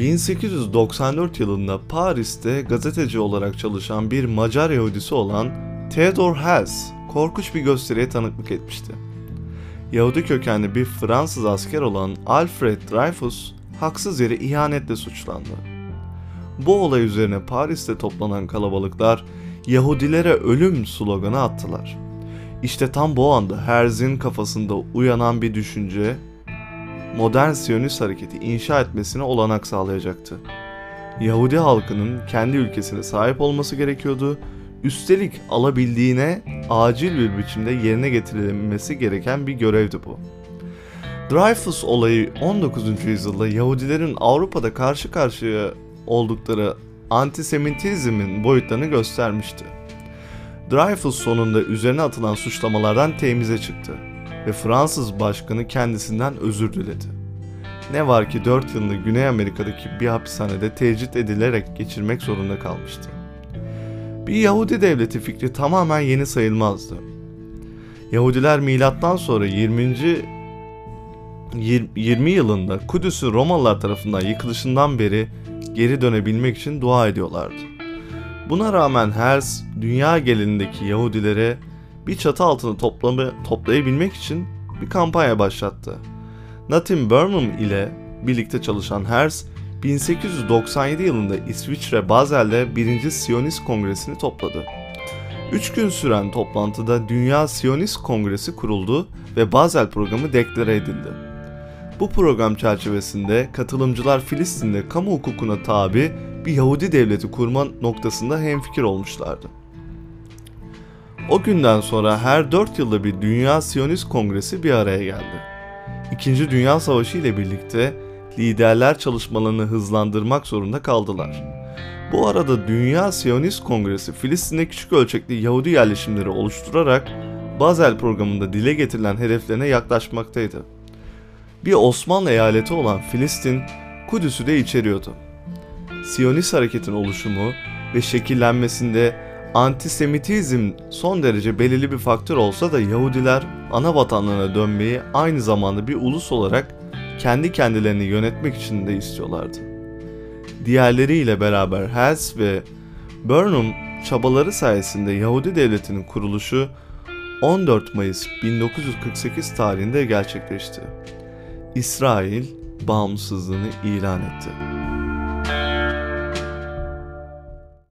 1894 yılında Paris'te gazeteci olarak çalışan bir Macar Yahudisi olan Theodor Hess korkunç bir gösteriye tanıklık etmişti. Yahudi kökenli bir Fransız asker olan Alfred Dreyfus haksız yere ihanetle suçlandı. Bu olay üzerine Paris'te toplanan kalabalıklar Yahudilere ölüm sloganı attılar. İşte tam bu anda Herz'in kafasında uyanan bir düşünce modern Siyonist hareketi inşa etmesine olanak sağlayacaktı. Yahudi halkının kendi ülkesine sahip olması gerekiyordu. Üstelik alabildiğine acil bir biçimde yerine getirilmesi gereken bir görevdi bu. Dreyfus olayı 19. yüzyılda Yahudilerin Avrupa'da karşı karşıya oldukları antisemitizmin boyutlarını göstermişti. Dreyfus sonunda üzerine atılan suçlamalardan temize çıktı ve Fransız başkanı kendisinden özür diledi. Ne var ki 4 yılını Güney Amerika'daki bir hapishanede tecrit edilerek geçirmek zorunda kalmıştı. Bir Yahudi devleti fikri tamamen yeni sayılmazdı. Yahudiler milattan sonra 20. 20 yılında Kudüs'ü Romalılar tarafından yıkılışından beri geri dönebilmek için dua ediyorlardı. Buna rağmen Herz, dünya genelindeki Yahudilere bir çatı altını toplama, toplayabilmek için bir kampanya başlattı. Nathan Burnham ile birlikte çalışan Herz, 1897 yılında İsviçre Basel'de 1. Siyonist Kongresi'ni topladı. 3 gün süren toplantıda Dünya Siyonist Kongresi kuruldu ve Basel programı deklare edildi. Bu program çerçevesinde katılımcılar Filistin'de kamu hukukuna tabi bir Yahudi devleti kurma noktasında hemfikir olmuşlardı. O günden sonra her 4 yılda bir Dünya Siyonist Kongresi bir araya geldi. İkinci Dünya Savaşı ile birlikte liderler çalışmalarını hızlandırmak zorunda kaldılar. Bu arada Dünya Siyonist Kongresi Filistin'de küçük ölçekli Yahudi yerleşimleri oluşturarak Basel programında dile getirilen hedeflerine yaklaşmaktaydı. Bir Osmanlı eyaleti olan Filistin, Kudüs'ü de içeriyordu. Siyonist hareketin oluşumu ve şekillenmesinde antisemitizm son derece belirli bir faktör olsa da Yahudiler ana vatanlarına dönmeyi aynı zamanda bir ulus olarak kendi kendilerini yönetmek için de istiyorlardı. Diğerleriyle beraber Hess ve Burnham çabaları sayesinde Yahudi devletinin kuruluşu 14 Mayıs 1948 tarihinde gerçekleşti. İsrail bağımsızlığını ilan etti.